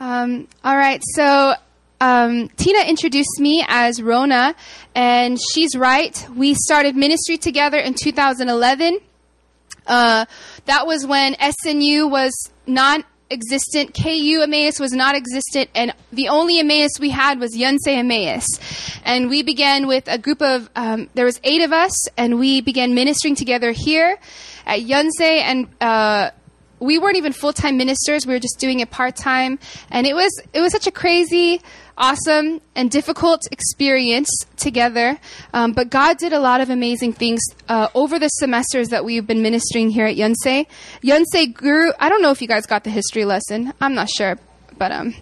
Um, all right, so um, Tina introduced me as Rona, and she's right. We started ministry together in 2011. Uh, that was when SNU was non existent, KU Emmaus was not existent, and the only Emmaus we had was Yonsei Emmaus. And we began with a group of, um, there was eight of us, and we began ministering together here at Yonsei, and uh, we weren't even full time ministers. We were just doing it part time, and it was it was such a crazy, awesome, and difficult experience together. Um, but God did a lot of amazing things uh, over the semesters that we've been ministering here at Yonsei. Yonsei grew. I don't know if you guys got the history lesson. I'm not sure, but um,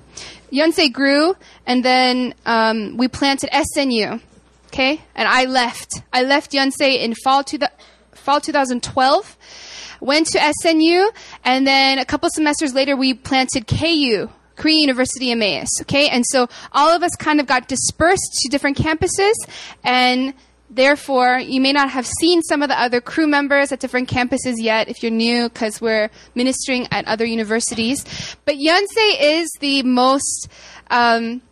Yonsei grew, and then um, we planted SNU. Okay, and I left. I left Yonsei in fall fall 2012 went to SNU, and then a couple semesters later, we planted KU, Korean University Emmaus. Okay, and so all of us kind of got dispersed to different campuses, and therefore, you may not have seen some of the other crew members at different campuses yet if you're new, because we're ministering at other universities. But Yonsei is the most. Um,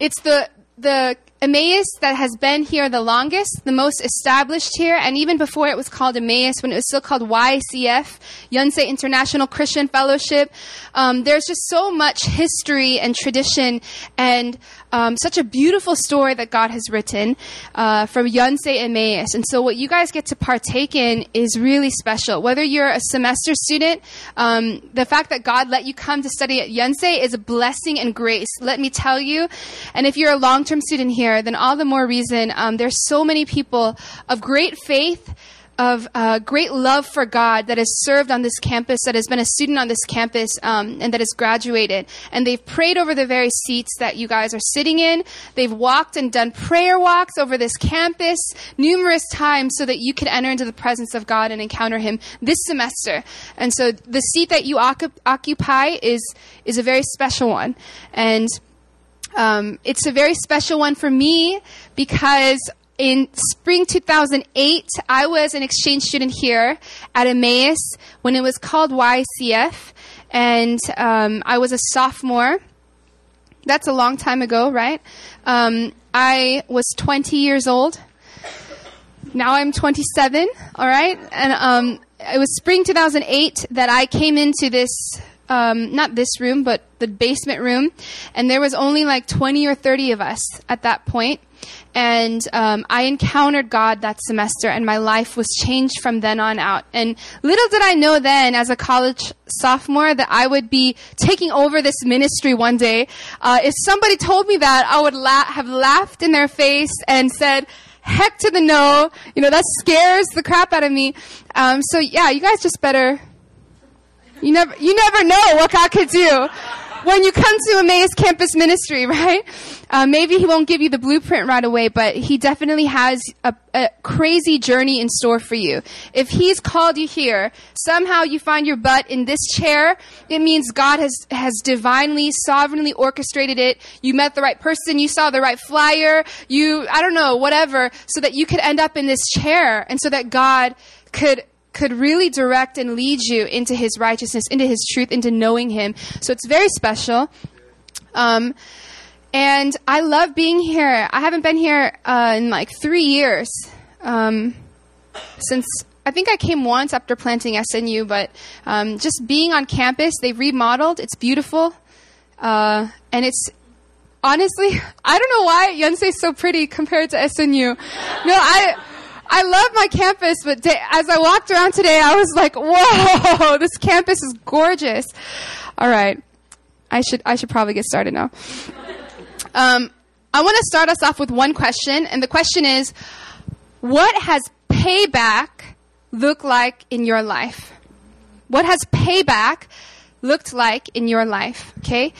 it's the the Emmaus that has been here the longest, the most established here, and even before it was called Emmaus, when it was still called YCF, Yonsei International Christian Fellowship, um, there's just so much history and tradition and um, such a beautiful story that God has written uh, from Yonsei Emmaus. And so what you guys get to partake in is really special. Whether you're a semester student, um, the fact that God let you come to study at Yonsei is a blessing and grace. Let me tell you. And if you're a long-term student here, then all the more reason. Um, there's so many people of great faith of uh, great love for God that has served on this campus, that has been a student on this campus, um, and that has graduated. And they've prayed over the very seats that you guys are sitting in. They've walked and done prayer walks over this campus numerous times so that you could enter into the presence of God and encounter Him this semester. And so the seat that you occupy is is a very special one, and. Um, it's a very special one for me because in spring 2008, I was an exchange student here at Emmaus when it was called YCF, and um, I was a sophomore. That's a long time ago, right? Um, I was 20 years old. Now I'm 27, all right? And um, it was spring 2008 that I came into this um, not this room, but the basement room, and there was only like 20 or 30 of us at that point. And um, I encountered God that semester, and my life was changed from then on out. And little did I know then, as a college sophomore, that I would be taking over this ministry one day. Uh, if somebody told me that, I would la- have laughed in their face and said, heck to the no. You know, that scares the crap out of me. Um, so yeah, you guys just better you never, you never know what God could do when you come to Emmaus Campus Ministry, right? Uh, maybe He won't give you the blueprint right away, but He definitely has a, a, crazy journey in store for you. If He's called you here, somehow you find your butt in this chair, it means God has, has divinely, sovereignly orchestrated it. You met the right person, you saw the right flyer, you, I don't know, whatever, so that you could end up in this chair and so that God could could really direct and lead you into his righteousness, into his truth, into knowing him. So it's very special. Um, and I love being here. I haven't been here uh, in like three years. Um, since I think I came once after planting SNU, but um, just being on campus, they remodeled. It's beautiful. Uh, and it's honestly, I don't know why Yonsei is so pretty compared to SNU. No, I. I love my campus, but as I walked around today, I was like, whoa, this campus is gorgeous. All right. I should, I should probably get started now. Um, I want to start us off with one question, and the question is, what has payback looked like in your life? What has payback looked like in your life? Okay?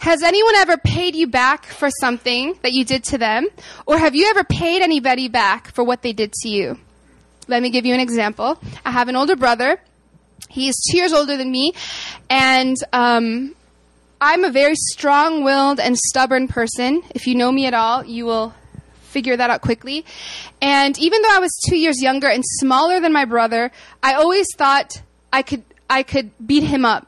Has anyone ever paid you back for something that you did to them? Or have you ever paid anybody back for what they did to you? Let me give you an example. I have an older brother. He is two years older than me. And, um, I'm a very strong willed and stubborn person. If you know me at all, you will figure that out quickly. And even though I was two years younger and smaller than my brother, I always thought I could, I could beat him up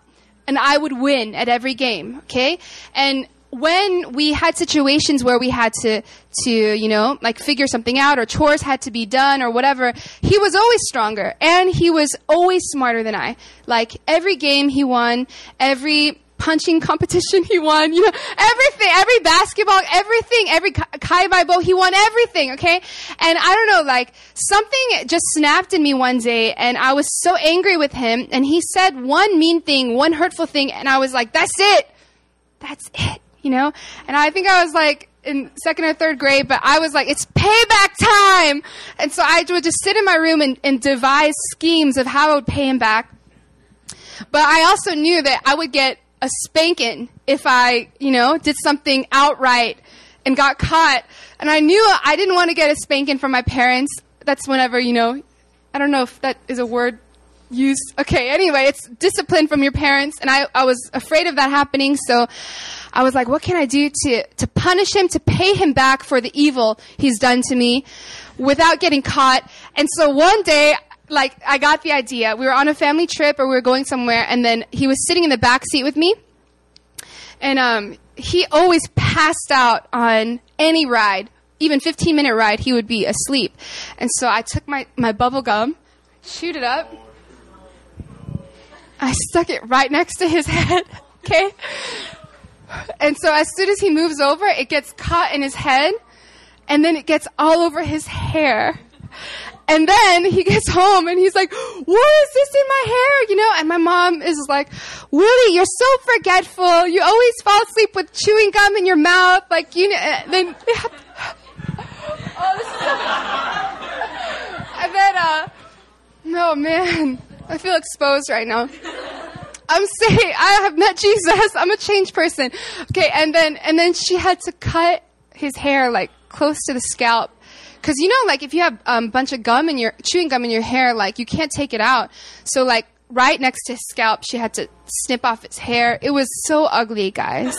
and I would win at every game. Okay, and when we had situations where we had to to you know like figure something out or chores had to be done or whatever he was always stronger and he was always smarter than i like every game he won every punching competition he won you know everything every basketball everything every kai bo he won everything okay and i don't know like something just snapped in me one day and i was so angry with him and he said one mean thing one hurtful thing and i was like that's it that's it you know? And I think I was like in second or third grade, but I was like, it's payback time! And so I would just sit in my room and, and devise schemes of how I would pay him back. But I also knew that I would get a spanking if I, you know, did something outright and got caught. And I knew I didn't want to get a spanking from my parents. That's whenever, you know, I don't know if that is a word used. Okay, anyway, it's discipline from your parents. And I, I was afraid of that happening. So I was like, what can I do to, to punish him, to pay him back for the evil he's done to me without getting caught? And so one day, like, I got the idea. We were on a family trip or we were going somewhere and then he was sitting in the back seat with me. And, um, he always passed out on any ride, even 15 minute ride, he would be asleep. And so I took my, my bubble gum, chewed it up. I stuck it right next to his head. Okay. And so as soon as he moves over, it gets caught in his head and then it gets all over his hair. And then he gets home and he's like, what is this in my hair? You know, and my mom is like, Willie, you're so forgetful. You always fall asleep with chewing gum in your mouth. Like, you know, then, oh, this is so, and then, uh, no, man, I feel exposed right now. I'm saying I have met Jesus. I'm a changed person. Okay, and then and then she had to cut his hair like close to the scalp. Cause you know, like if you have a um, bunch of gum in your chewing gum in your hair, like you can't take it out. So like right next to his scalp, she had to snip off his hair. It was so ugly, guys.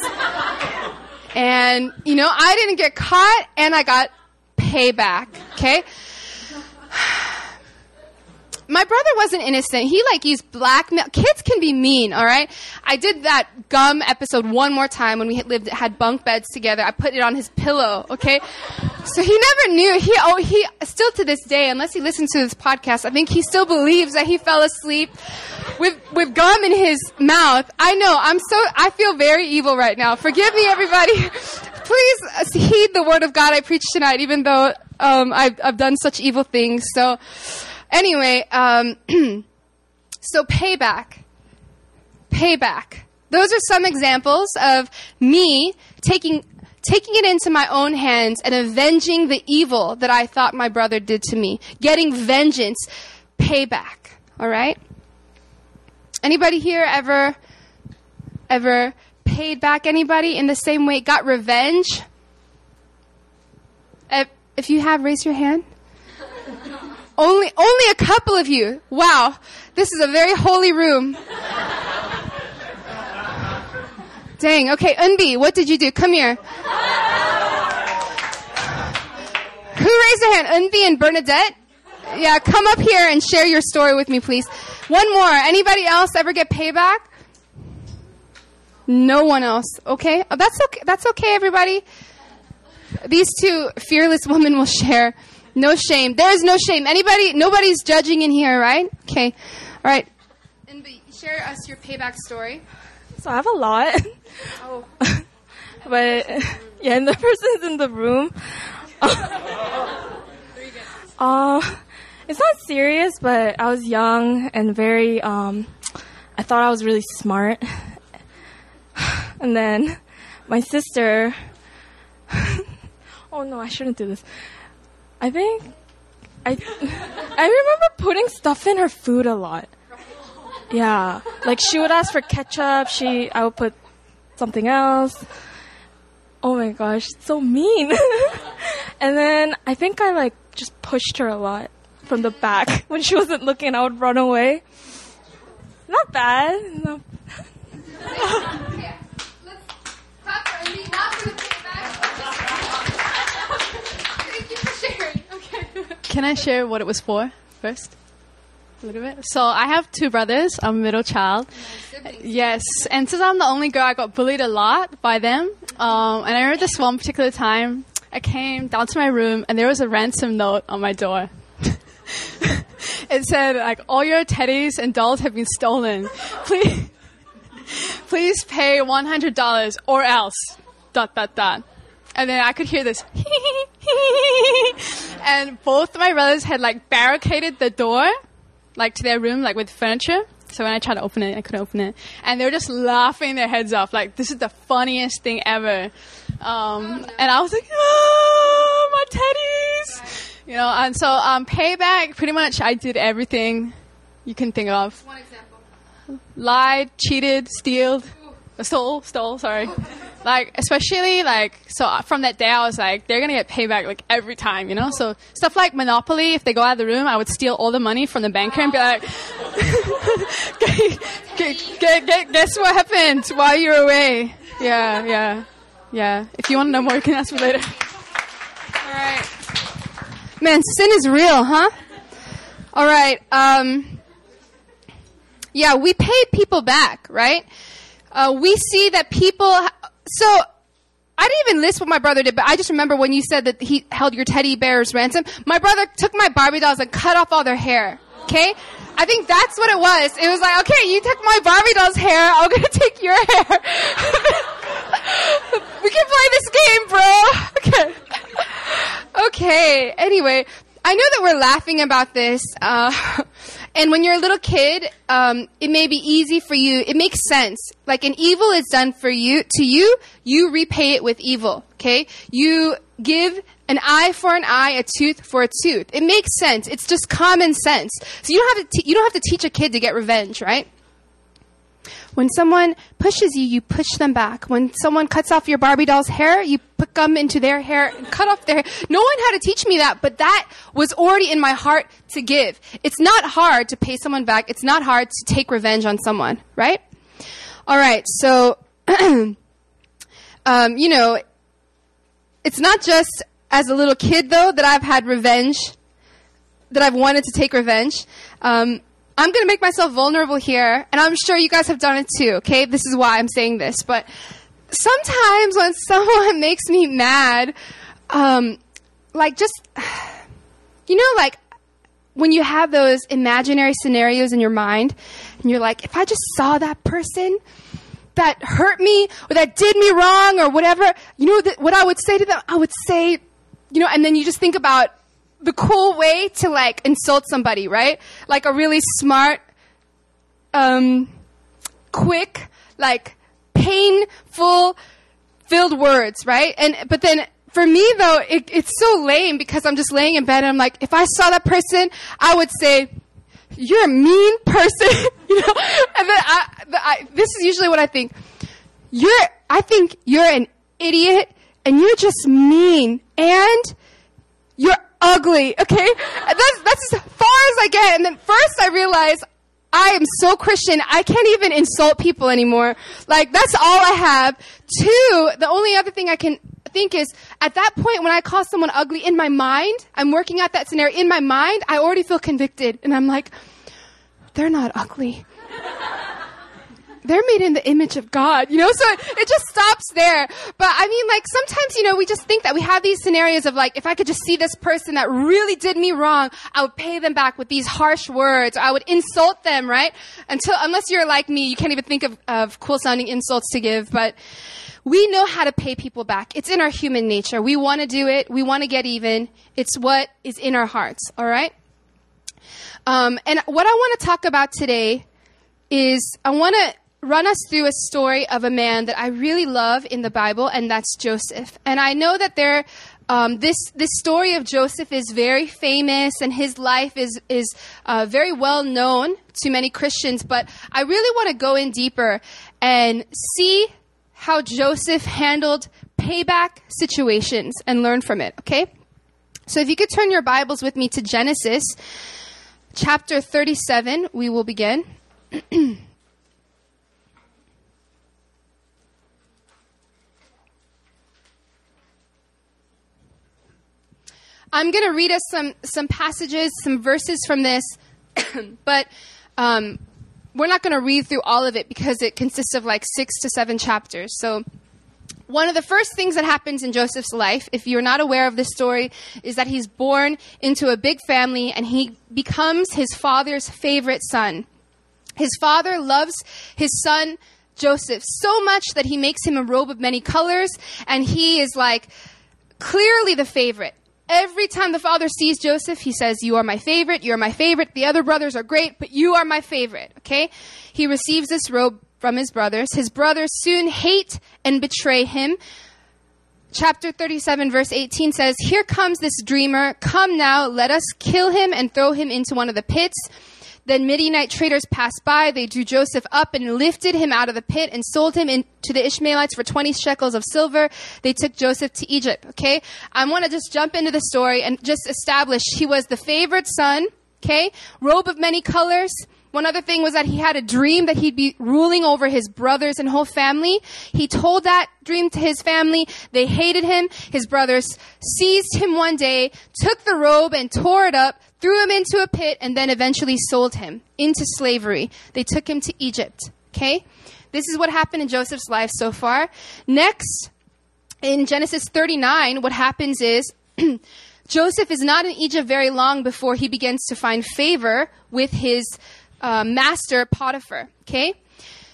and you know, I didn't get caught, and I got payback. Okay my brother wasn't innocent. He like used blackmail. Kids can be mean, all right? I did that gum episode one more time when we lived had bunk beds together. I put it on his pillow, okay? So he never knew. He oh he still to this day, unless he listens to this podcast, I think he still believes that he fell asleep with with gum in his mouth. I know. I'm so I feel very evil right now. Forgive me, everybody. Please heed the word of God I preach tonight, even though um, I've, I've done such evil things. So. Anyway, um, so payback. Payback. Those are some examples of me taking taking it into my own hands and avenging the evil that I thought my brother did to me. Getting vengeance, payback. All right? Anybody here ever ever paid back anybody in the same way, got revenge? If you have, raise your hand. Only, only a couple of you. Wow. This is a very holy room. Dang. Okay, Unbi, what did you do? Come here. Who raised their hand? Unbi and Bernadette? Yeah, come up here and share your story with me, please. One more. Anybody else ever get payback? No one else. Okay. Oh, that's okay. That's okay, everybody. These two fearless women will share. No shame. There's no shame. Anybody, nobody's judging in here, right? Okay. All right. And share us your payback story. So I have a lot. Oh. but yeah, and the person's in the room. uh, it's not serious, but I was young and very, um, I thought I was really smart. And then my sister, oh no, I shouldn't do this. I think I I remember putting stuff in her food a lot. Yeah, like she would ask for ketchup. She I would put something else. Oh my gosh, so mean. and then I think I like just pushed her a lot from the back when she wasn't looking. I would run away. Not bad. No. Can I share what it was for first? A little bit. So I have two brothers. I'm a middle child, Yes, and since I'm the only girl, I got bullied a lot by them. Um, and I remember this one particular time, I came down to my room and there was a ransom note on my door. it said like all your teddies and dolls have been stolen. Please, please pay one hundred dollars or else. Dot dot dot. And then I could hear this, and both my brothers had like barricaded the door, like to their room, like with furniture. So when I tried to open it, I couldn't open it, and they were just laughing their heads off, like this is the funniest thing ever. Um, and I was like, oh, my teddies, you know. And so um, payback, pretty much, I did everything you can think of. One example. Lied, cheated, stealed, stole, stole. Sorry. Like especially like so uh, from that day I was like they're gonna get payback like every time you know so stuff like Monopoly if they go out of the room I would steal all the money from the banker and be like "Gu- gu- gu- guess what happened while you were away yeah yeah yeah if you want to know more you can ask me later All right. Man, sin is real, huh? All right. Um, yeah, we pay people back, right? Uh, we see that people. So I didn't even list what my brother did, but I just remember when you said that he held your teddy bears ransom. My brother took my Barbie dolls and cut off all their hair. Okay? I think that's what it was. It was like, okay, you took my Barbie doll's hair, I'm gonna take your hair. we can play this game, bro. Okay. Okay. Anyway, I know that we're laughing about this, uh, and when you're a little kid, um, it may be easy for you. It makes sense. Like an evil is done for you to you, you repay it with evil. Okay, you give an eye for an eye, a tooth for a tooth. It makes sense. It's just common sense. So you don't have to te- you don't have to teach a kid to get revenge, right? When someone pushes you, you push them back. When someone cuts off your Barbie doll's hair, you put gum into their hair and cut off their hair. No one had to teach me that, but that was already in my heart to give. It's not hard to pay someone back. It's not hard to take revenge on someone, right? All right, so, um, you know, it's not just as a little kid though that I've had revenge, that I've wanted to take revenge. Um, I'm going to make myself vulnerable here, and I'm sure you guys have done it too, okay? This is why I'm saying this. But sometimes when someone makes me mad, um, like just, you know, like when you have those imaginary scenarios in your mind, and you're like, if I just saw that person that hurt me or that did me wrong or whatever, you know that what I would say to them? I would say, you know, and then you just think about the cool way to like insult somebody, right? Like a really smart, um, quick, like painful filled words, right? And, but then for me though, it, it's so lame because I'm just laying in bed and I'm like, if I saw that person, I would say, you're a mean person, you know? And then I, the, I, this is usually what I think. You're, I think you're an idiot and you're just mean and you're ugly, okay? That's, that's as far as I get. And then first I realize I am so Christian, I can't even insult people anymore. Like, that's all I have. Two, the only other thing I can think is, at that point when I call someone ugly in my mind, I'm working out that scenario in my mind, I already feel convicted. And I'm like, they're not ugly. They're made in the image of God, you know, so it just stops there. But I mean, like, sometimes, you know, we just think that we have these scenarios of like, if I could just see this person that really did me wrong, I would pay them back with these harsh words, or I would insult them, right? Until, unless you're like me, you can't even think of, of cool sounding insults to give, but we know how to pay people back. It's in our human nature. We want to do it. We want to get even. It's what is in our hearts, alright? Um, and what I want to talk about today is I want to run us through a story of a man that I really love in the Bible, and that's Joseph. And I know that there, um, this this story of Joseph is very famous, and his life is is uh, very well known to many Christians. But I really want to go in deeper and see how Joseph handled payback situations and learn from it. Okay. So if you could turn your Bibles with me to Genesis chapter 37, we will begin. I'm going to read us some, some passages, some verses from this, but um, we're not going to read through all of it because it consists of like six to seven chapters. So, one of the first things that happens in Joseph's life, if you're not aware of this story, is that he's born into a big family and he becomes his father's favorite son. His father loves his son Joseph so much that he makes him a robe of many colors and he is like clearly the favorite. Every time the father sees Joseph, he says, You are my favorite, you're my favorite. The other brothers are great, but you are my favorite. Okay? He receives this robe from his brothers. His brothers soon hate and betray him. Chapter 37, verse 18 says, Here comes this dreamer. Come now, let us kill him and throw him into one of the pits. Then Midianite traders passed by. They drew Joseph up and lifted him out of the pit and sold him in, to the Ishmaelites for 20 shekels of silver. They took Joseph to Egypt. Okay? I want to just jump into the story and just establish he was the favorite son. Okay? Robe of many colors. One other thing was that he had a dream that he'd be ruling over his brothers and whole family. He told that dream to his family. They hated him. His brothers seized him one day, took the robe and tore it up, threw him into a pit, and then eventually sold him into slavery. They took him to Egypt. Okay? This is what happened in Joseph's life so far. Next, in Genesis 39, what happens is Joseph is not in Egypt very long before he begins to find favor with his uh, master Potiphar. Okay?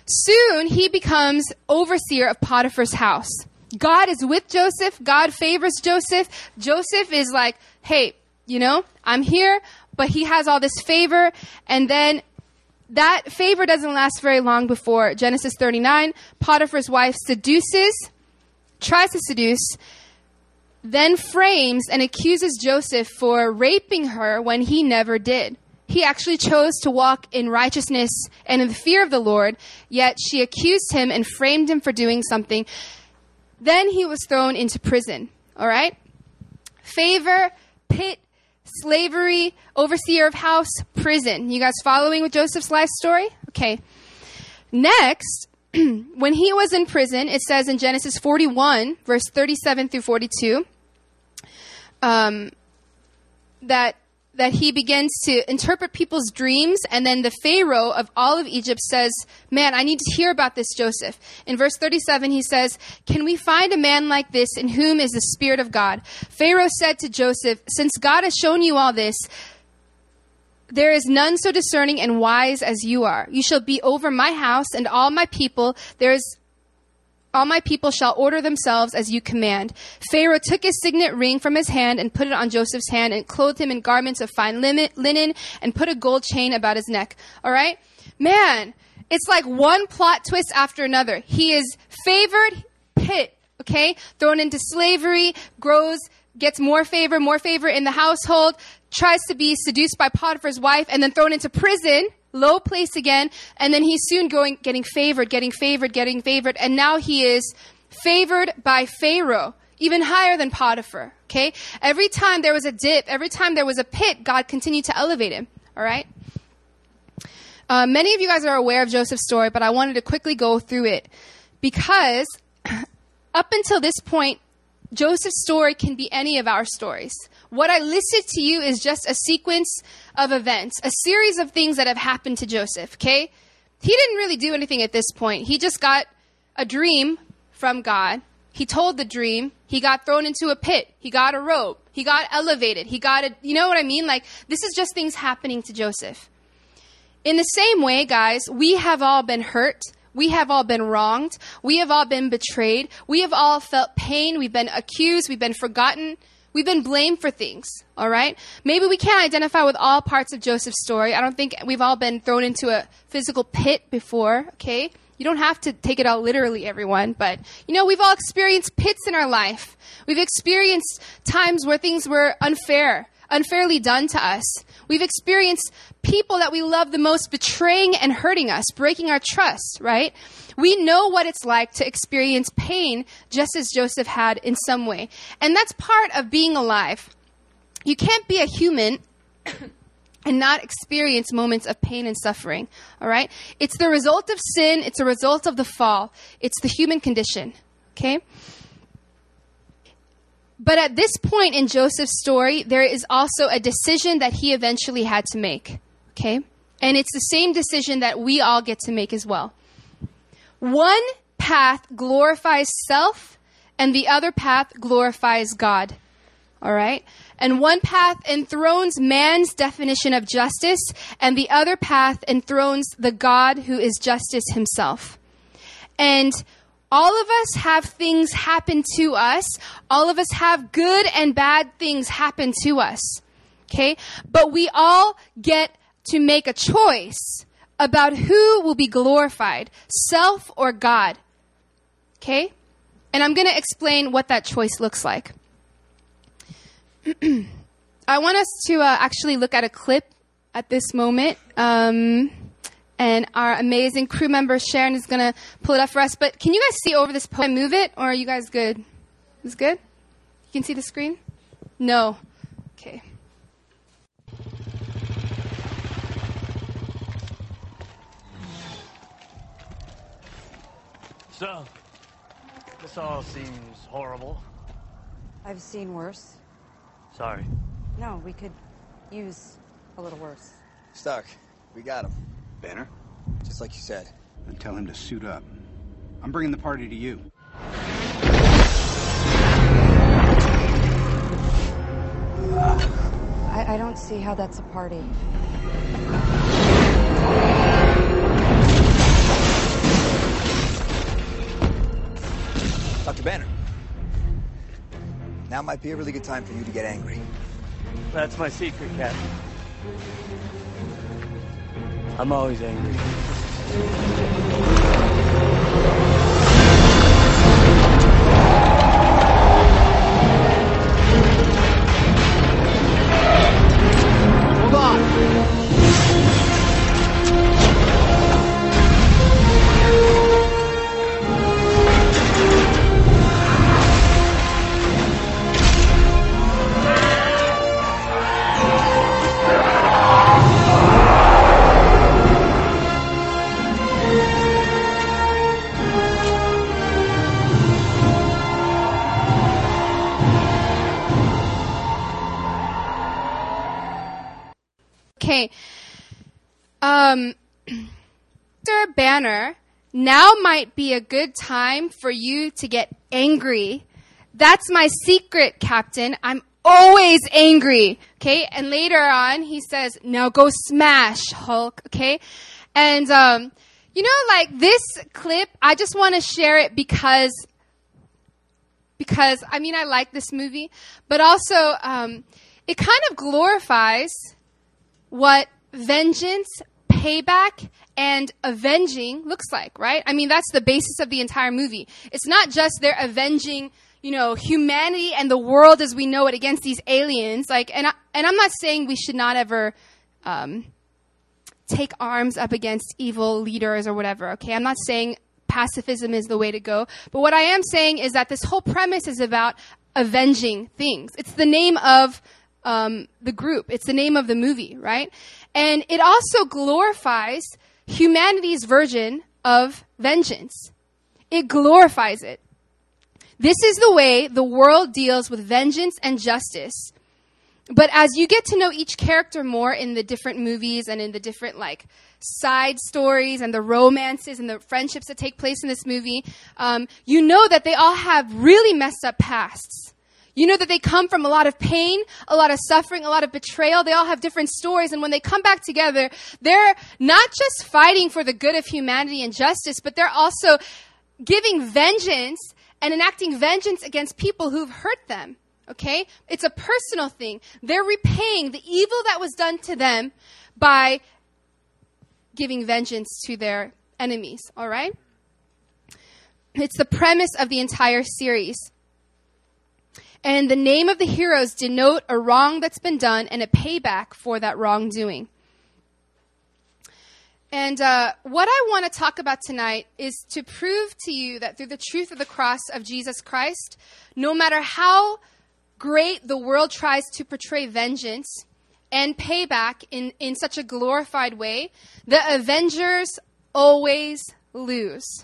Soon he becomes overseer of Potiphar's house. God is with Joseph. God favors Joseph. Joseph is like, hey, you know, I'm here, but he has all this favor. And then that favor doesn't last very long before Genesis 39. Potiphar's wife seduces, tries to seduce, then frames and accuses Joseph for raping her when he never did. He actually chose to walk in righteousness and in the fear of the Lord, yet she accused him and framed him for doing something. Then he was thrown into prison. All right? Favor, pit, slavery, overseer of house, prison. You guys following with Joseph's life story? Okay. Next, when he was in prison, it says in Genesis 41, verse 37 through 42, um, that that he begins to interpret people's dreams, and then the Pharaoh of all of Egypt says, Man, I need to hear about this Joseph. In verse 37, he says, Can we find a man like this in whom is the Spirit of God? Pharaoh said to Joseph, Since God has shown you all this, there is none so discerning and wise as you are. You shall be over my house and all my people. There is all my people shall order themselves as you command. Pharaoh took his signet ring from his hand and put it on Joseph's hand and clothed him in garments of fine linen and put a gold chain about his neck. All right? Man, it's like one plot twist after another. He is favored, pit, okay? Thrown into slavery, grows, gets more favor, more favor in the household, tries to be seduced by Potiphar's wife, and then thrown into prison low place again, and then he's soon going, getting favored, getting favored, getting favored, and now he is favored by Pharaoh, even higher than Potiphar. Okay? Every time there was a dip, every time there was a pit, God continued to elevate him. All right? Uh, many of you guys are aware of Joseph's story, but I wanted to quickly go through it because up until this point, Joseph's story can be any of our stories. What I listed to you is just a sequence of events, a series of things that have happened to Joseph, okay? He didn't really do anything at this point. He just got a dream from God. He told the dream. He got thrown into a pit. He got a robe. He got elevated. He got a, you know what I mean? Like, this is just things happening to Joseph. In the same way, guys, we have all been hurt. We have all been wronged. We have all been betrayed. We have all felt pain. We've been accused. We've been forgotten. We've been blamed for things, all right? Maybe we can't identify with all parts of Joseph's story. I don't think we've all been thrown into a physical pit before, okay? You don't have to take it all literally, everyone, but you know, we've all experienced pits in our life. We've experienced times where things were unfair, unfairly done to us. We've experienced people that we love the most betraying and hurting us, breaking our trust, right? We know what it's like to experience pain just as Joseph had in some way. And that's part of being alive. You can't be a human and not experience moments of pain and suffering, all right? It's the result of sin, it's a result of the fall, it's the human condition, okay? But at this point in Joseph's story, there is also a decision that he eventually had to make. Okay? And it's the same decision that we all get to make as well. One path glorifies self, and the other path glorifies God. All right? And one path enthrones man's definition of justice, and the other path enthrones the God who is justice himself. And all of us have things happen to us. All of us have good and bad things happen to us. Okay? But we all get to make a choice about who will be glorified, self or God. Okay? And I'm going to explain what that choice looks like. I want us to uh, actually look at a clip at this moment. Um, and our amazing crew member Sharon is going to pull it up for us. But can you guys see over this? Can I move it, or are you guys good? Is good? You can see the screen? No. Okay. So, this all seems horrible. I've seen worse. Sorry. No, we could use a little worse. Stuck. We got him. Banner? Just like you said. Then tell him to suit up. I'm bringing the party to you. I, I don't see how that's a party. Dr. Banner. Now might be a really good time for you to get angry. That's my secret, Captain. I'm always angry. Now might be a good time for you to get angry. That's my secret, Captain. I'm always angry. Okay. And later on, he says, now go smash, Hulk. Okay. And, um, you know, like this clip, I just want to share it because because I mean I like this movie, but also um, it kind of glorifies what vengeance, payback, and avenging looks like, right? I mean that's the basis of the entire movie. It's not just they're avenging, you know, humanity and the world as we know it against these aliens. Like, and I, and I'm not saying we should not ever. Um, take arms up against evil leaders or whatever, okay? I'm not saying pacifism is the way to go, but what I am saying is that this whole premise is about avenging things. It's the name of um, the group, it's the name of the movie, right? And it also glorifies humanity's version of vengeance. It glorifies it. This is the way the world deals with vengeance and justice. But as you get to know each character more in the different movies and in the different like side stories and the romances and the friendships that take place in this movie, um, you know that they all have really messed up pasts. You know that they come from a lot of pain, a lot of suffering, a lot of betrayal. They all have different stories. And when they come back together, they're not just fighting for the good of humanity and justice, but they're also giving vengeance and enacting vengeance against people who've hurt them. Okay? It's a personal thing. They're repaying the evil that was done to them by giving vengeance to their enemies. All right? It's the premise of the entire series. And the name of the heroes denote a wrong that's been done and a payback for that wrongdoing. And uh, what I want to talk about tonight is to prove to you that through the truth of the cross of Jesus Christ, no matter how great the world tries to portray vengeance and payback in, in such a glorified way, the Avengers always lose.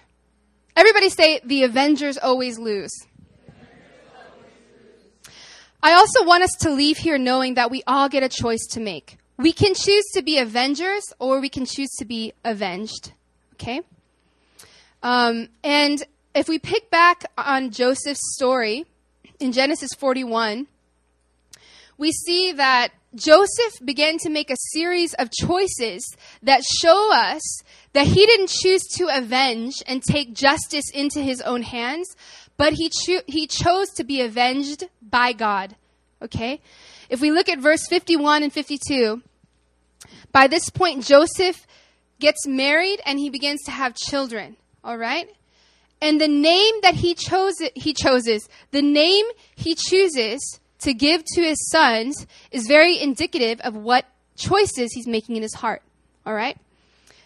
Everybody say, the Avengers always lose. I also want us to leave here knowing that we all get a choice to make. We can choose to be avengers or we can choose to be avenged. Okay? Um, and if we pick back on Joseph's story in Genesis 41, we see that Joseph began to make a series of choices that show us that he didn't choose to avenge and take justice into his own hands, but he, cho- he chose to be avenged by God. Okay? If we look at verse 51 and 52, by this point, Joseph gets married and he begins to have children. All right? And the name that he chose, he chooses, the name he chooses to give to his sons is very indicative of what choices he's making in his heart. All right?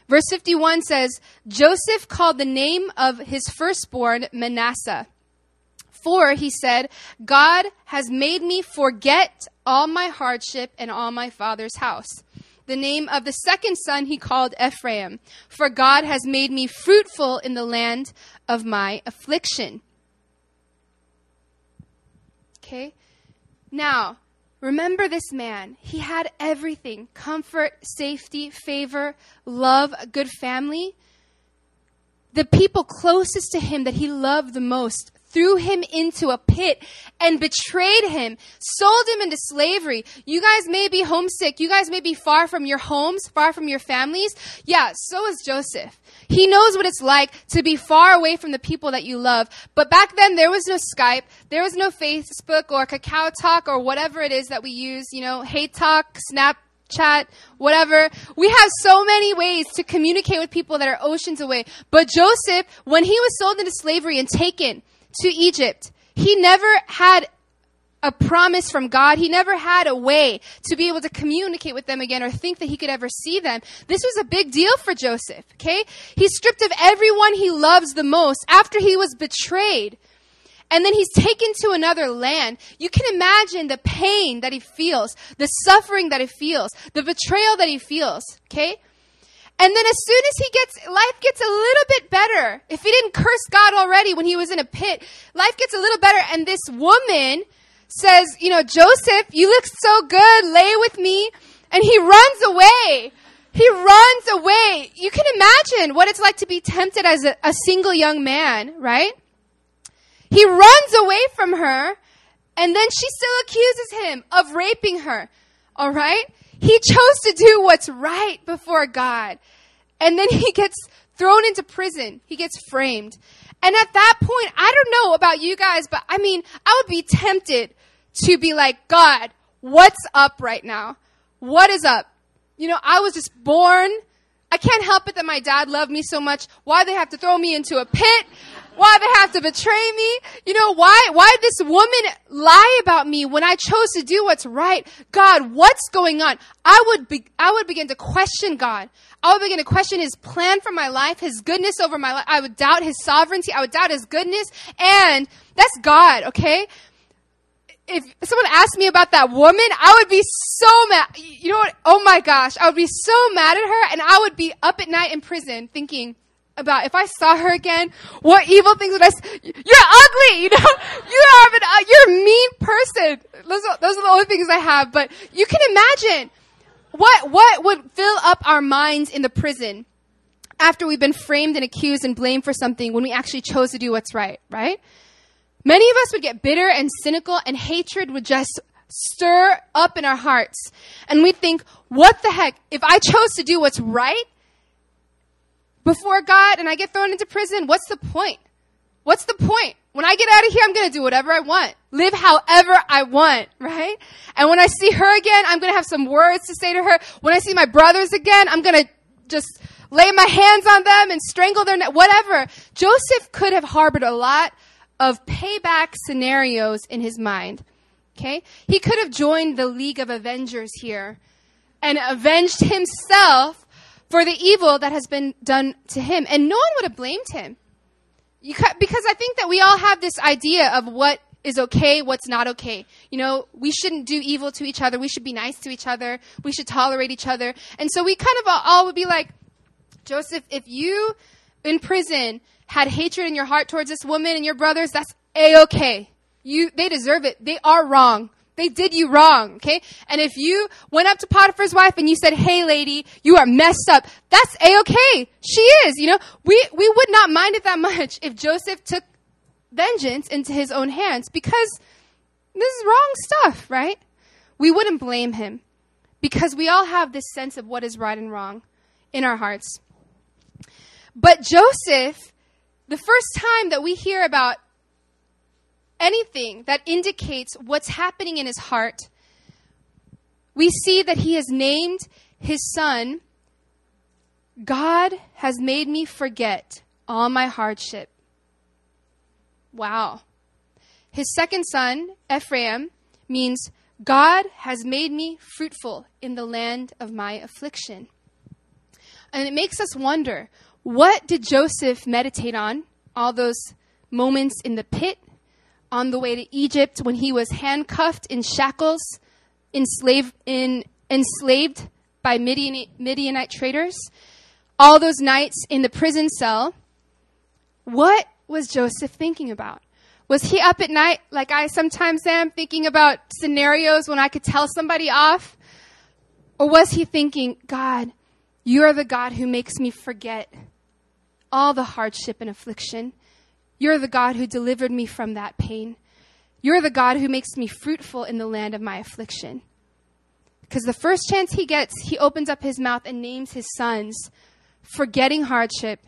Verse 51 says, Joseph called the name of his firstborn Manasseh. For, he said, God has made me forget all my hardship and all my father's house. The name of the second son he called Ephraim, for God has made me fruitful in the land of my affliction. Okay? Now, remember this man. He had everything comfort, safety, favor, love, a good family. The people closest to him that he loved the most threw him into a pit and betrayed him, sold him into slavery. You guys may be homesick. You guys may be far from your homes, far from your families. Yeah, so is Joseph. He knows what it's like to be far away from the people that you love. But back then, there was no Skype, there was no Facebook or Kakao Talk or whatever it is that we use, you know, Hey Talk, Snap chat, whatever. We have so many ways to communicate with people that are oceans away. But Joseph, when he was sold into slavery and taken to Egypt, he never had a promise from God. He never had a way to be able to communicate with them again or think that he could ever see them. This was a big deal for Joseph, okay? He's stripped of everyone he loves the most after he was betrayed. And then he's taken to another land. You can imagine the pain that he feels, the suffering that he feels, the betrayal that he feels, okay? And then as soon as he gets, life gets a little bit better. If he didn't curse God already when he was in a pit, life gets a little better. And this woman says, you know, Joseph, you look so good. Lay with me. And he runs away. He runs away. You can imagine what it's like to be tempted as a, a single young man, right? He runs away from her. And then she still accuses him of raping her. All right? He chose to do what's right before God. And then he gets thrown into prison. He gets framed. And at that point, I don't know about you guys, but I mean, I would be tempted to be like, God, what's up right now? What is up? You know, I was just born. I can't help it that my dad loved me so much. Why they have to throw me into a pit? Why they have to betray me? You know, why, why did this woman lie about me when I chose to do what's right? God, what's going on? I would be, I would begin to question God. I would begin to question His plan for my life, His goodness over my life. I would doubt His sovereignty. I would doubt His goodness. And that's God, okay? if someone asked me about that woman, I would be so mad. You know what? Oh my gosh. I would be so mad at her and I would be up at night in prison thinking about if I saw her again, what evil things would I say? You're ugly, you know? You have an, uh, you're a mean person. Those are, those are the only things I have, but you can imagine what, what would fill up our minds in the prison after we've been framed and accused and blamed for something when we actually chose to do what's right, right? Many of us would get bitter and cynical, and hatred would just stir up in our hearts. And we think, what the heck? If I chose to do what's right before God and I get thrown into prison, what's the point? What's the point? When I get out of here, I'm going to do whatever I want. Live however I want, right? And when I see her again, I'm going to have some words to say to her. When I see my brothers again, I'm going to just lay my hands on them and strangle their neck, whatever. Joseph could have harbored a lot of payback scenarios in his mind. Okay? He could have joined the League of Avengers here and avenged himself for the evil that has been done to him. And no one would have blamed him. because I think that we all have this idea of what is okay, what's not okay. You know, we shouldn't do evil to each other. We should be nice to each other. We should tolerate each other. And so we kind of all would be like, Joseph, if you in prison had hatred in your heart towards this woman and your brothers, that's a-okay. You, they deserve it. They are wrong. They did you wrong, okay? And if you went up to Potiphar's wife and you said, "Hey, lady, you are messed up," that's a okay. She is, you know. We we would not mind it that much if Joseph took vengeance into his own hands because this is wrong stuff, right? We wouldn't blame him because we all have this sense of what is right and wrong in our hearts. But Joseph, the first time that we hear about anything that indicates what's happening in his heart, we see that he has named his son, God has made me forget all my hardship. Wow. His second son, Ephraim, means God has made me fruitful in the land of my affliction. And it makes us wonder what did Joseph meditate on all those moments in the pit, on the way to Egypt when he was handcuffed in shackles, enslaved, in, enslaved by Midian, Midianite traders, all those nights in the prison cell? What was Joseph thinking about? Was he up at night like I sometimes am, thinking about scenarios when I could tell somebody off? Or was he thinking, God, you are the God who makes me forget all the hardship and affliction. You're the God who delivered me from that pain. You're the God who makes me fruitful in the land of my affliction. Because the first chance he gets, he opens up his mouth and names his sons, forgetting hardship,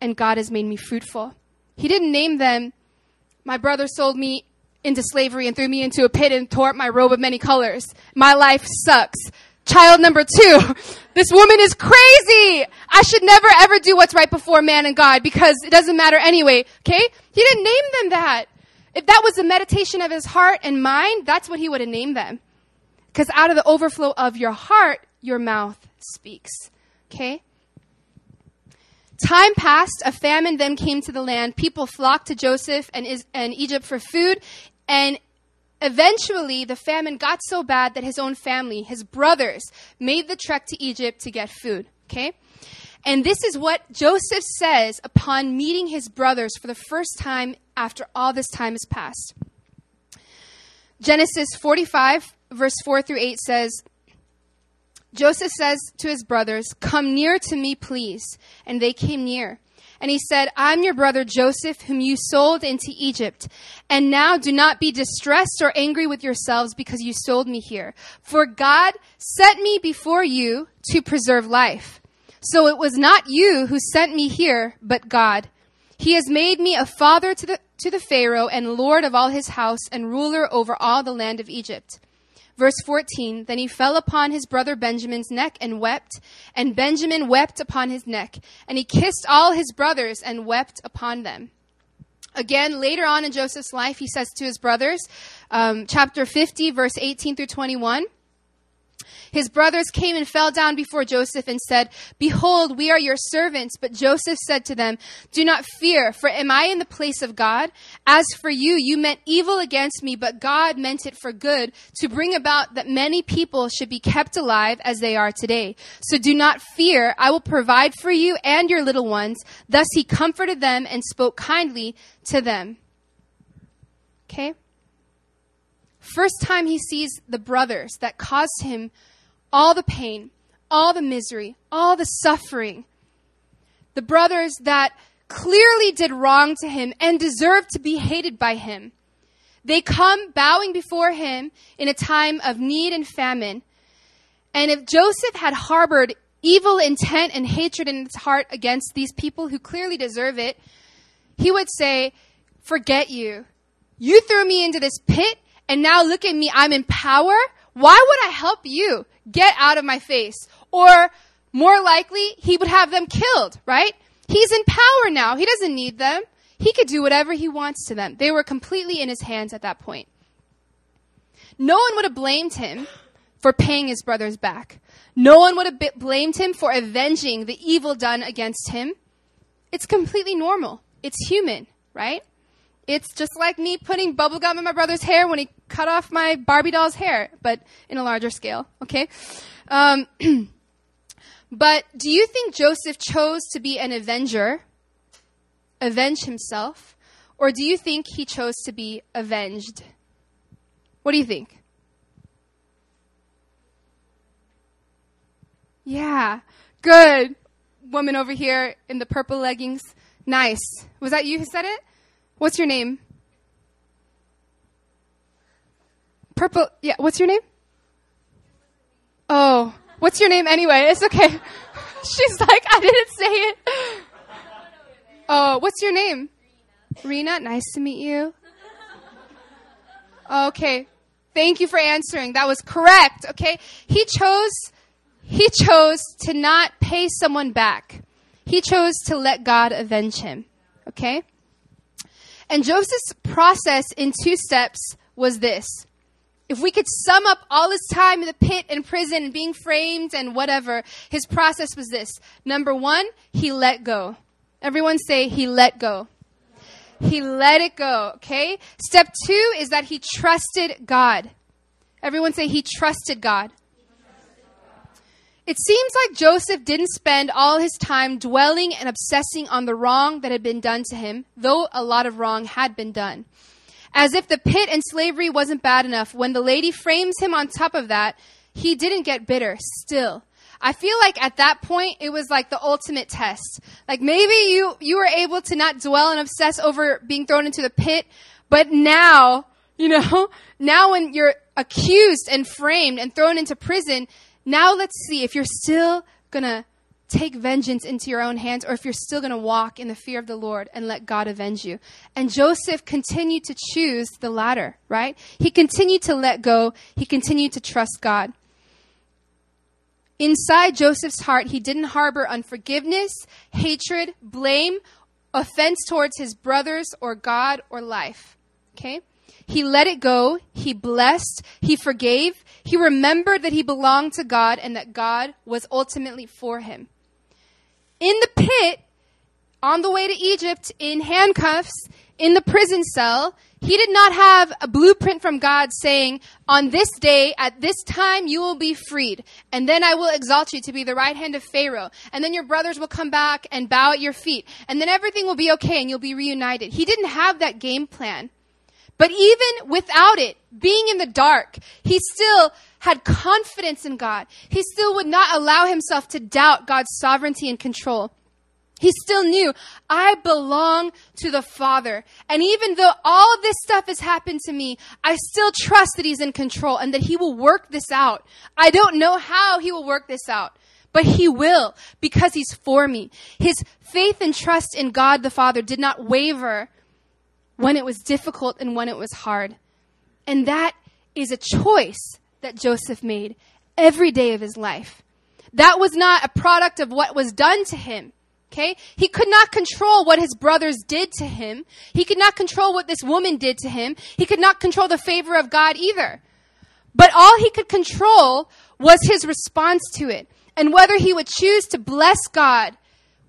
and God has made me fruitful. He didn't name them, my brother sold me into slavery and threw me into a pit and tore up my robe of many colors. My life sucks. Child number two, this woman is crazy. I should never ever do what's right before man and God because it doesn't matter anyway. Okay? He didn't name them that. If that was a meditation of his heart and mind, that's what he would have named them. Because out of the overflow of your heart, your mouth speaks. Okay? Time passed, a famine then came to the land. People flocked to Joseph and, Is- and Egypt for food, and eventually the famine got so bad that his own family, his brothers, made the trek to Egypt to get food. Okay? And this is what Joseph says upon meeting his brothers for the first time after all this time has passed. Genesis 45, verse 4 through 8 says, Joseph says to his brothers, Come near to me, please. And they came near. And he said, I'm your brother Joseph, whom you sold into Egypt. And now do not be distressed or angry with yourselves because you sold me here. For God sent me before you to preserve life. So it was not you who sent me here, but God. He has made me a father to the, to the Pharaoh and lord of all his house and ruler over all the land of Egypt. Verse 14 Then he fell upon his brother Benjamin's neck and wept, and Benjamin wept upon his neck. And he kissed all his brothers and wept upon them. Again, later on in Joseph's life, he says to his brothers, um, chapter 50, verse 18 through 21. His brothers came and fell down before Joseph and said, Behold, we are your servants. But Joseph said to them, Do not fear, for am I in the place of God? As for you, you meant evil against me, but God meant it for good, to bring about that many people should be kept alive as they are today. So do not fear, I will provide for you and your little ones. Thus he comforted them and spoke kindly to them. Okay? First time he sees the brothers that caused him all the pain, all the misery, all the suffering. The brothers that clearly did wrong to him and deserved to be hated by him. They come bowing before him in a time of need and famine. And if Joseph had harbored evil intent and hatred in his heart against these people who clearly deserve it, he would say, Forget you. You threw me into this pit, and now look at me, I'm in power. Why would I help you? Get out of my face. Or more likely, he would have them killed, right? He's in power now. He doesn't need them. He could do whatever he wants to them. They were completely in his hands at that point. No one would have blamed him for paying his brothers back. No one would have blamed him for avenging the evil done against him. It's completely normal. It's human, right? It's just like me putting bubblegum in my brother's hair when he cut off my Barbie doll's hair, but in a larger scale, okay? Um, but do you think Joseph chose to be an avenger, avenge himself, or do you think he chose to be avenged? What do you think? Yeah, good. Woman over here in the purple leggings. Nice. Was that you who said it? What's your name? Purple. Yeah. What's your name? Oh. What's your name anyway? It's okay. She's like, I didn't say it. Oh, what's your name? Rena. Nice to meet you. Okay. Thank you for answering. That was correct. Okay. He chose, he chose to not pay someone back. He chose to let God avenge him. Okay. And Joseph's process in two steps was this. If we could sum up all his time in the pit and prison and being framed and whatever, his process was this. Number one, he let go. Everyone say he let go. He let it go, okay? Step two is that he trusted God. Everyone say he trusted God. It seems like Joseph didn't spend all his time dwelling and obsessing on the wrong that had been done to him, though a lot of wrong had been done. As if the pit and slavery wasn't bad enough, when the lady frames him on top of that, he didn't get bitter still. I feel like at that point it was like the ultimate test. Like maybe you you were able to not dwell and obsess over being thrown into the pit, but now, you know, now when you're accused and framed and thrown into prison, now let's see if you're still going to take vengeance into your own hands or if you're still going to walk in the fear of the Lord and let God avenge you. And Joseph continued to choose the latter, right? He continued to let go. He continued to trust God. Inside Joseph's heart, he didn't harbor unforgiveness, hatred, blame, offense towards his brothers or God or life. Okay? He let it go. He blessed. He forgave. He remembered that he belonged to God and that God was ultimately for him. In the pit, on the way to Egypt, in handcuffs, in the prison cell, he did not have a blueprint from God saying, on this day, at this time, you will be freed. And then I will exalt you to be the right hand of Pharaoh. And then your brothers will come back and bow at your feet. And then everything will be okay and you'll be reunited. He didn't have that game plan. But even without it, being in the dark, he still had confidence in God. He still would not allow himself to doubt God's sovereignty and control. He still knew, I belong to the Father. And even though all of this stuff has happened to me, I still trust that He's in control and that He will work this out. I don't know how He will work this out, but He will because He's for me. His faith and trust in God the Father did not waver when it was difficult and when it was hard. And that is a choice that Joseph made every day of his life. That was not a product of what was done to him. Okay? He could not control what his brothers did to him. He could not control what this woman did to him. He could not control the favor of God either. But all he could control was his response to it and whether he would choose to bless God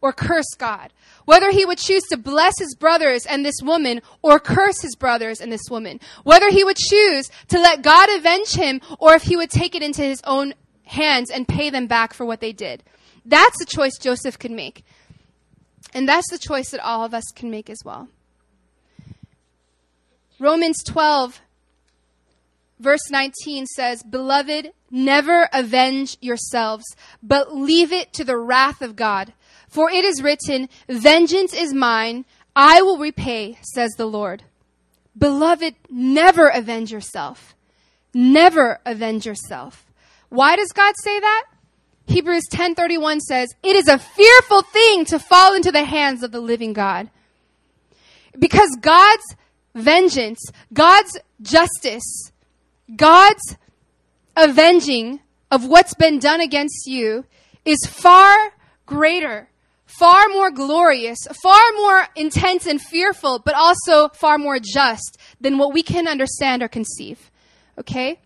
or curse God. Whether he would choose to bless his brothers and this woman or curse his brothers and this woman. Whether he would choose to let God avenge him or if he would take it into his own hands and pay them back for what they did. That's the choice Joseph could make. And that's the choice that all of us can make as well. Romans 12, verse 19 says, Beloved, never avenge yourselves, but leave it to the wrath of God. For it is written, Vengeance is mine, I will repay, says the Lord. Beloved, never avenge yourself. Never avenge yourself. Why does God say that? Hebrews 10:31 says, "It is a fearful thing to fall into the hands of the living God." Because God's vengeance, God's justice, God's avenging of what's been done against you is far greater, far more glorious, far more intense and fearful, but also far more just than what we can understand or conceive. Okay?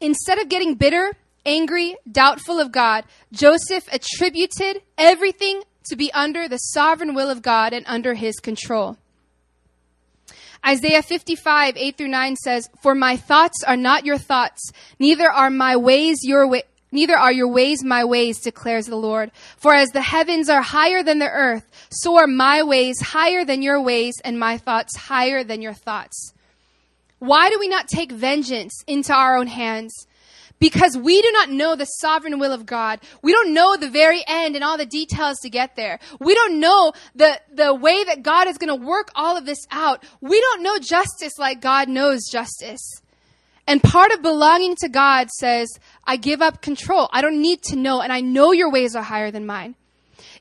Instead of getting bitter, angry, doubtful of God, Joseph attributed everything to be under the sovereign will of God and under his control. Isaiah 55, 8 through 9 says, For my thoughts are not your thoughts, neither are my ways your way, neither are your ways my ways, declares the Lord. For as the heavens are higher than the earth, so are my ways higher than your ways, and my thoughts higher than your thoughts. Why do we not take vengeance into our own hands? Because we do not know the sovereign will of God. We don't know the very end and all the details to get there. We don't know the, the way that God is going to work all of this out. We don't know justice like God knows justice. And part of belonging to God says, I give up control. I don't need to know, and I know your ways are higher than mine.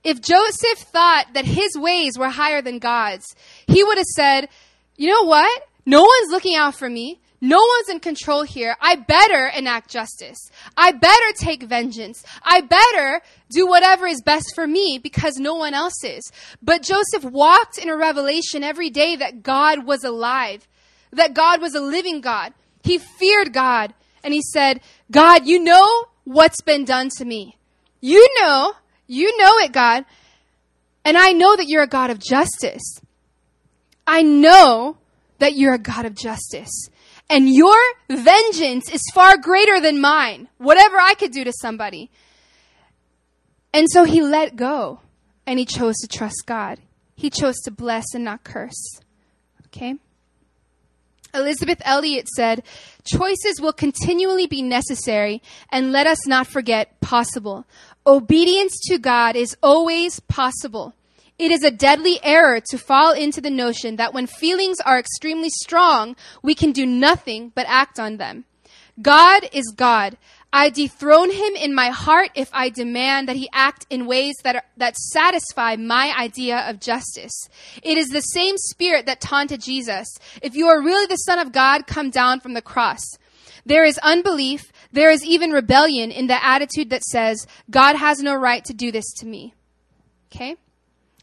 If Joseph thought that his ways were higher than God's, he would have said, you know what? No one's looking out for me. No one's in control here. I better enact justice. I better take vengeance. I better do whatever is best for me because no one else is. But Joseph walked in a revelation every day that God was alive, that God was a living God. He feared God and he said, God, you know what's been done to me. You know, you know it, God. And I know that you're a God of justice. I know that you're a God of justice. And your vengeance is far greater than mine, whatever I could do to somebody. And so he let go and he chose to trust God. He chose to bless and not curse. Okay? Elisabeth Elliot said, Choices will continually be necessary, and let us not forget possible. Obedience to God is always possible. It is a deadly error to fall into the notion that when feelings are extremely strong, we can do nothing but act on them. God is God. I dethrone him in my heart if I demand that he act in ways that, are, that satisfy my idea of justice. It is the same spirit that taunted Jesus. If you are really the Son of God, come down from the cross. There is unbelief. There is even rebellion in the attitude that says, God has no right to do this to me. Okay?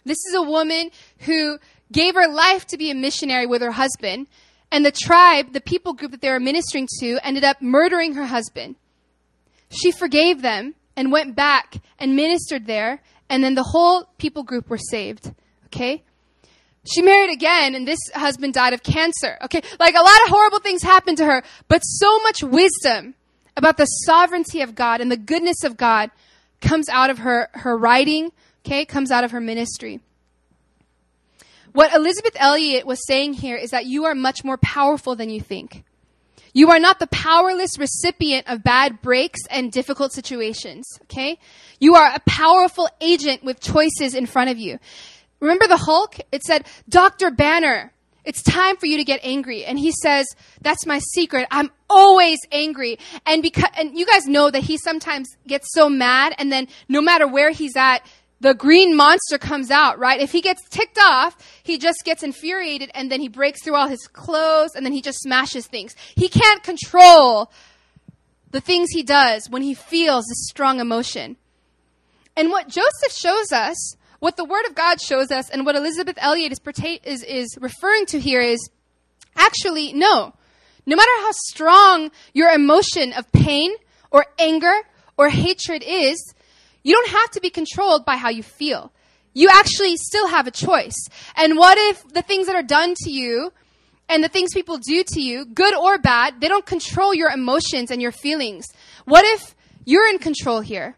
This is a woman who gave her life to be a missionary with her husband, and the tribe, the people group that they were ministering to, ended up murdering her husband. She forgave them and went back and ministered there, and then the whole people group were saved. Okay? She married again, and this husband died of cancer. Okay? Like a lot of horrible things happened to her, but so much wisdom about the sovereignty of God and the goodness of God comes out of her, her writing, okay, comes out of her ministry. What Elisabeth Elliot was saying here is that you are much more powerful than you think. You are not the powerless recipient of bad breaks and difficult situations, okay? You are a powerful agent with choices in front of you. Remember the Hulk? It said, Dr. Banner, it's time for you to get angry. And he says, that's my secret. I'm always angry. And because, and you guys know that he sometimes gets so mad and then no matter where he's at, the green monster comes out, right? If he gets ticked off, he just gets infuriated and then he breaks through all his clothes and then he just smashes things. He can't control the things he does when he feels this strong emotion. And what Joseph shows us, what the Word of God shows us, and what Elisabeth Elliot is, is, is referring to here is actually, no. No matter how strong your emotion of pain or anger or hatred is, you don't have to be controlled by how you feel. You actually still have a choice. And what if the things that are done to you and the things people do to you, good or bad, they don't control your emotions and your feelings? What if you're in control here?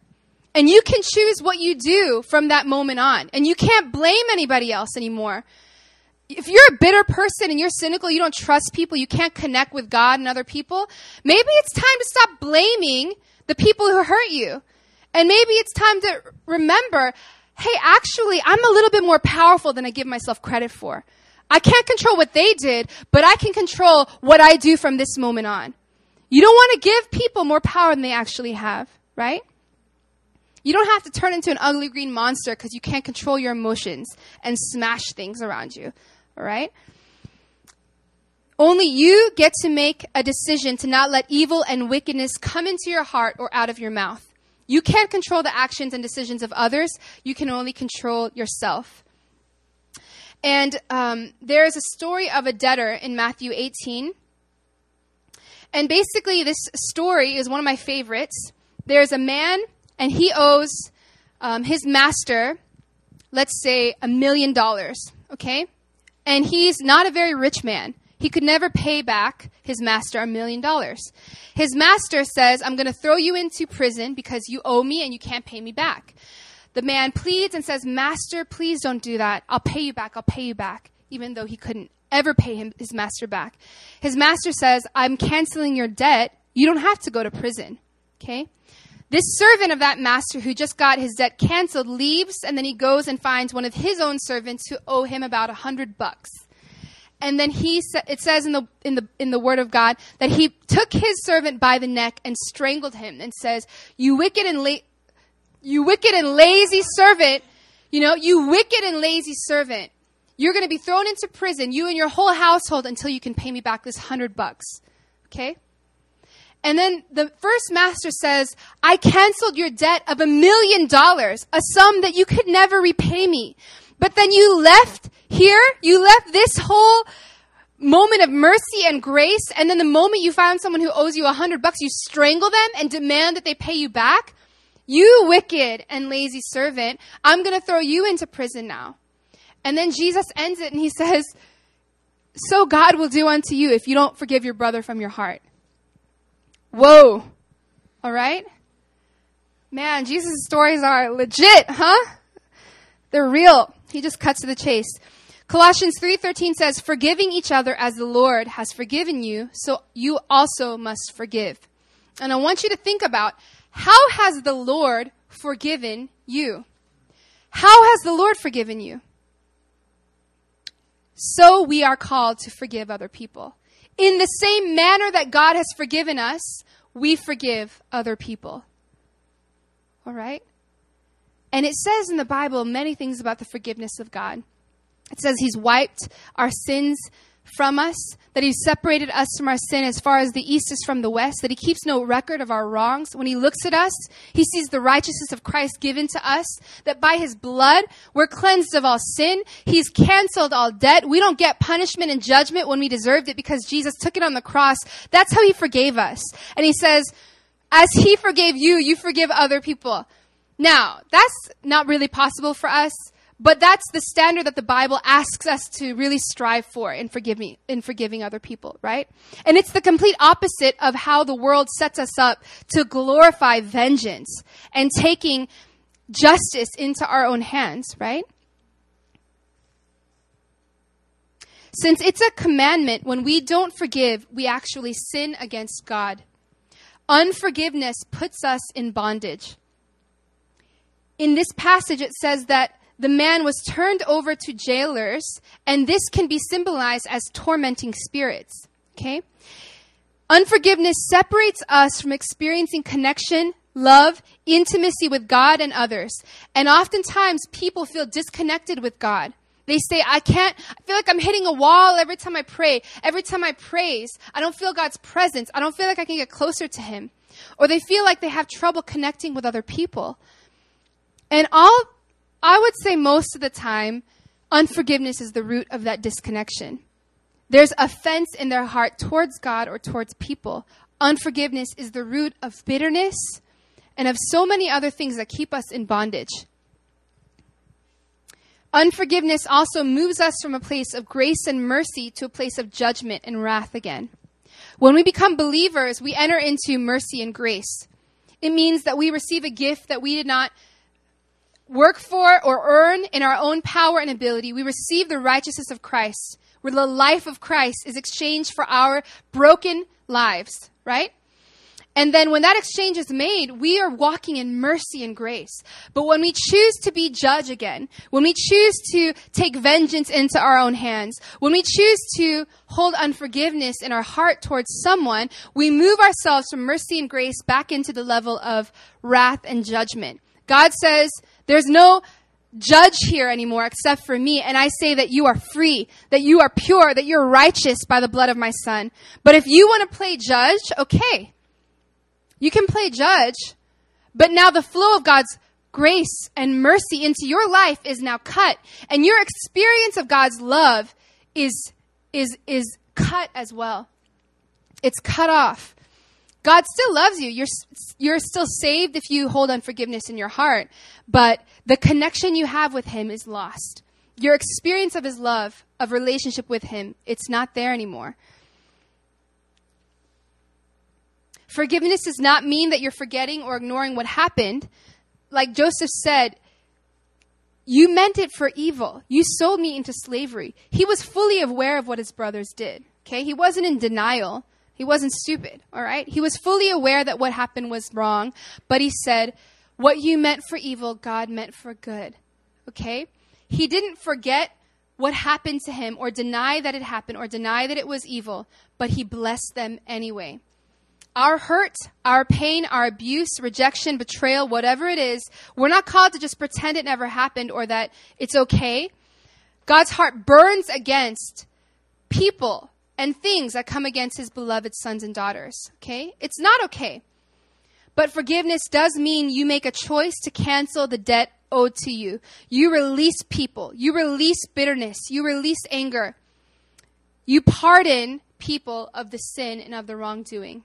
And you can choose what you do from that moment on. And you can't blame anybody else anymore. If you're a bitter person and you're cynical, you don't trust people, you can't connect with God and other people, maybe it's time to stop blaming the people who hurt you. And maybe it's time to remember, hey, actually, I'm a little bit more powerful than I give myself credit for. I can't control what they did, but I can control what I do from this moment on. You don't want to give people more power than they actually have, right? You don't have to turn into an ugly green monster because you can't control your emotions and smash things around you, right? Only you get to make a decision to not let evil and wickedness come into your heart or out of your mouth. You can't control the actions and decisions of others. You can only control yourself. And um, there is a story of a debtor in Matthew 18. And basically, this story is one of my favorites. There's a man, and he owes um, his master, let's say, a million dollars, okay? And he's not a very rich man. He could never pay back his master a million dollars. His master says, I'm going to throw you into prison because you owe me and you can't pay me back. The man pleads and says, Master, please don't do that. I'll pay you back. I'll pay you back. Even though he couldn't ever pay him his master back. His master says, I'm canceling your debt. You don't have to go to prison. Okay? This servant of that master who just got his debt canceled leaves and then he goes and finds one of his own servants who owe him about a hundred bucks. And then he sa- it says in the in the in the word of God that he took his servant by the neck and strangled him and says, "You wicked and la- you wicked and lazy servant, you know, you wicked and lazy servant. You're going to be thrown into prison, you and your whole household until you can pay me back this 100 bucks." Okay? And then the first master says, I canceled your debt of a million dollars, a sum that you could never repay me. But then you left here, you left this whole moment of mercy and grace, and then the moment you found someone who owes you a hundred bucks, you strangle them and demand that they pay you back. You wicked and lazy servant, I'm gonna throw you into prison now. And then Jesus ends it and he says, So God will do unto you if you don't forgive your brother from your heart. Whoa. All right? Man, Jesus' stories are legit, huh? They're real. He just cuts to the chase. Colossians 3:13 says, "Forgiving each other as the Lord has forgiven you, so you also must forgive." And I want you to think about how has the Lord forgiven you? How has the Lord forgiven you? So we are called to forgive other people. In the same manner that God has forgiven us, we forgive other people. All right? And it says in the Bible many things about the forgiveness of God. It says He's wiped our sins from us, that He's separated us from our sin as far as the east is from the west, that He keeps no record of our wrongs. When He looks at us, He sees the righteousness of Christ given to us, that by His blood we're cleansed of all sin. He's canceled all debt. We don't get punishment and judgment when we deserved it because Jesus took it on the cross. That's how He forgave us. And He says, as He forgave you, you forgive other people. Now, that's not really possible for us, but that's the standard that the Bible asks us to really strive for in forgiving, in forgiving other people, right? And it's the complete opposite of how the world sets us up to glorify vengeance and taking justice into our own hands, right? Since it's a commandment, when we don't forgive, we actually sin against God. Unforgiveness puts us in bondage in this passage, it says that the man was turned over to jailers, and this can be symbolized as tormenting spirits. Okay? Unforgiveness separates us from experiencing connection, love, intimacy with God and others. And oftentimes people feel disconnected with God. They say, I can't, I feel like I'm hitting a wall every time I pray. Every time I praise, I don't feel God's presence. I don't feel like I can get closer to Him. Or they feel like they have trouble connecting with other people. And all, I would say most of the time, unforgiveness is the root of that disconnection. There's offense in their heart towards God or towards people. Unforgiveness is the root of bitterness and of so many other things that keep us in bondage. Unforgiveness also moves us from a place of grace and mercy to a place of judgment and wrath again. When we become believers, we enter into mercy and grace. It means that we receive a gift that we did not work for or earn in our own power and ability. We receive the righteousness of Christ, where the life of Christ is exchanged for our broken lives, right? And then when that exchange is made, we are walking in mercy and grace. But when we choose to be judge again, when we choose to take vengeance into our own hands, when we choose to hold unforgiveness in our heart towards someone, we move ourselves from mercy and grace back into the level of wrath and judgment. God says, there's no judge here anymore except for me. And I say that you are free, that you are pure, that you're righteous by the blood of my son. But if you want to play judge, okay. You can play judge. But now the flow of God's grace and mercy into your life is now cut. And your experience of God's love is, is, is cut as well. It's cut off. God still loves you. You're, you're still saved if you hold unforgiveness in your heart, but the connection you have with Him is lost. Your experience of His love, of relationship with Him, it's not there anymore. Forgiveness does not mean that you're forgetting or ignoring what happened. Like Joseph said, you meant it for evil. You sold me into slavery. He was fully aware of what his brothers did. Okay? He wasn't in denial. He wasn't stupid. All right? He was fully aware that what happened was wrong, but he said, What you meant for evil, God meant for good. Okay? He didn't forget what happened to him or deny that it happened or deny that it was evil, but he blessed them anyway. Our hurt, our pain, our abuse, rejection, betrayal, whatever it is, we're not called to just pretend it never happened or that it's okay. God's heart burns against people and things that come against his beloved sons and daughters. Okay? It's not okay. But forgiveness does mean you make a choice to cancel the debt owed to you. You release people. You release bitterness. You release anger. You pardon people of the sin and of the wrongdoing.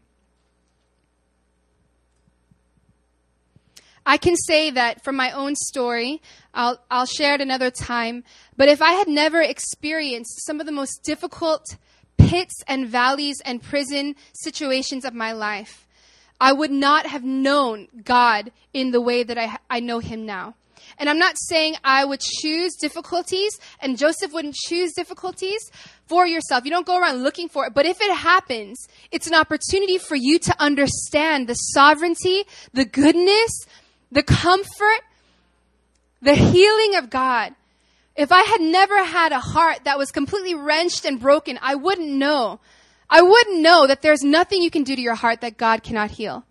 I can say that from my own story, I'll, I'll share it another time, but if I had never experienced some of the most difficult pits and valleys and prison situations of my life, I would not have known God in the way that I, I know Him now. And I'm not saying I would choose difficulties and Joseph wouldn't choose difficulties for yourself. You don't go around looking for it. But if it happens, it's an opportunity for you to understand the sovereignty, the goodness, the comfort, the healing of God. If I had never had a heart that was completely wrenched and broken, I wouldn't know. I wouldn't know that there's nothing you can do to your heart that God cannot heal.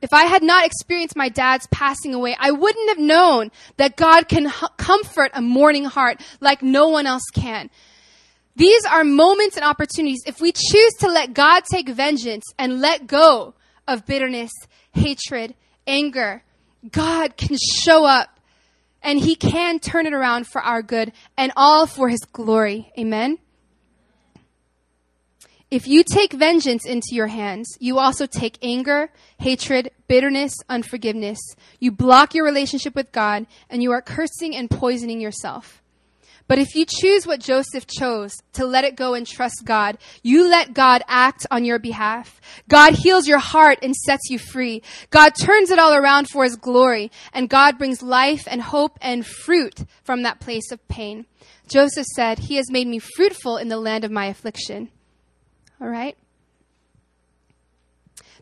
If I had not experienced my dad's passing away, I wouldn't have known that God can h- comfort a mourning heart like no one else can. These are moments and opportunities. If we choose to let God take vengeance and let go of bitterness, hatred, anger, God can show up and he can turn it around for our good and all for his glory. Amen. If you take vengeance into your hands, you also take anger, hatred, bitterness, unforgiveness. You block your relationship with God and you are cursing and poisoning yourself. But if you choose what Joseph chose, to let it go and trust God, you let God act on your behalf. God heals your heart and sets you free. God turns it all around for his glory, and God brings life and hope and fruit from that place of pain. Joseph said, He has made me fruitful in the land of my affliction. All right?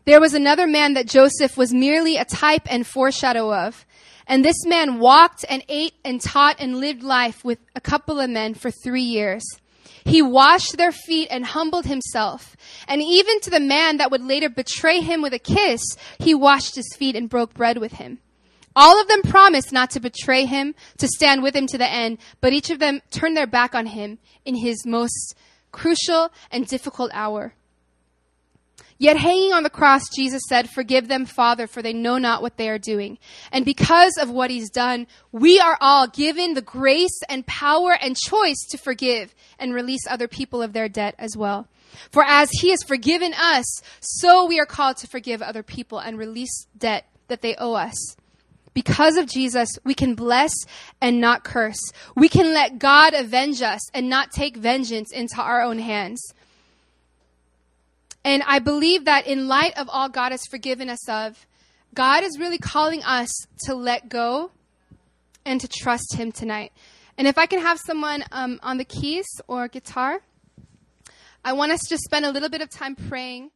There was another man that Joseph was merely a type and foreshadow of. And this man walked and ate and taught and lived life with a couple of men for three years. He washed their feet and humbled himself. And even to the man that would later betray him with a kiss, he washed his feet and broke bread with him. All of them promised not to betray him, to stand with him to the end, but each of them turned their back on him in his most crucial and difficult hour. Yet hanging on the cross, Jesus said, Forgive them, Father, for they know not what they are doing. And because of what he's done, we are all given the grace and power and choice to forgive and release other people of their debt as well. For as he has forgiven us, so we are called to forgive other people and release debt that they owe us. Because of Jesus, we can bless and not curse. We can let God avenge us and not take vengeance into our own hands. And I believe that in light of all God has forgiven us of, God is really calling us to let go and to trust Him tonight. And if I can have someone um, on the keys or guitar, I want us to spend a little bit of time praying.